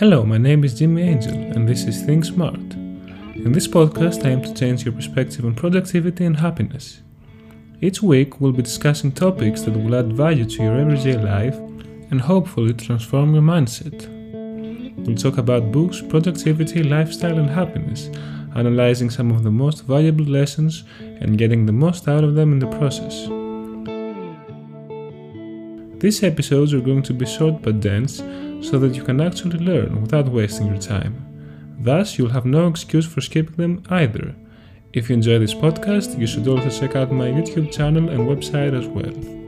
Hello, my name is Jimmy Angel, and this is Think Smart. In this podcast, I aim to change your perspective on productivity and happiness. Each week, we'll be discussing topics that will add value to your everyday life and hopefully transform your mindset. We'll talk about books, productivity, lifestyle, and happiness, analyzing some of the most valuable lessons and getting the most out of them in the process. These episodes are going to be short but dense so that you can actually learn without wasting your time. Thus, you'll have no excuse for skipping them either. If you enjoy this podcast, you should also check out my YouTube channel and website as well.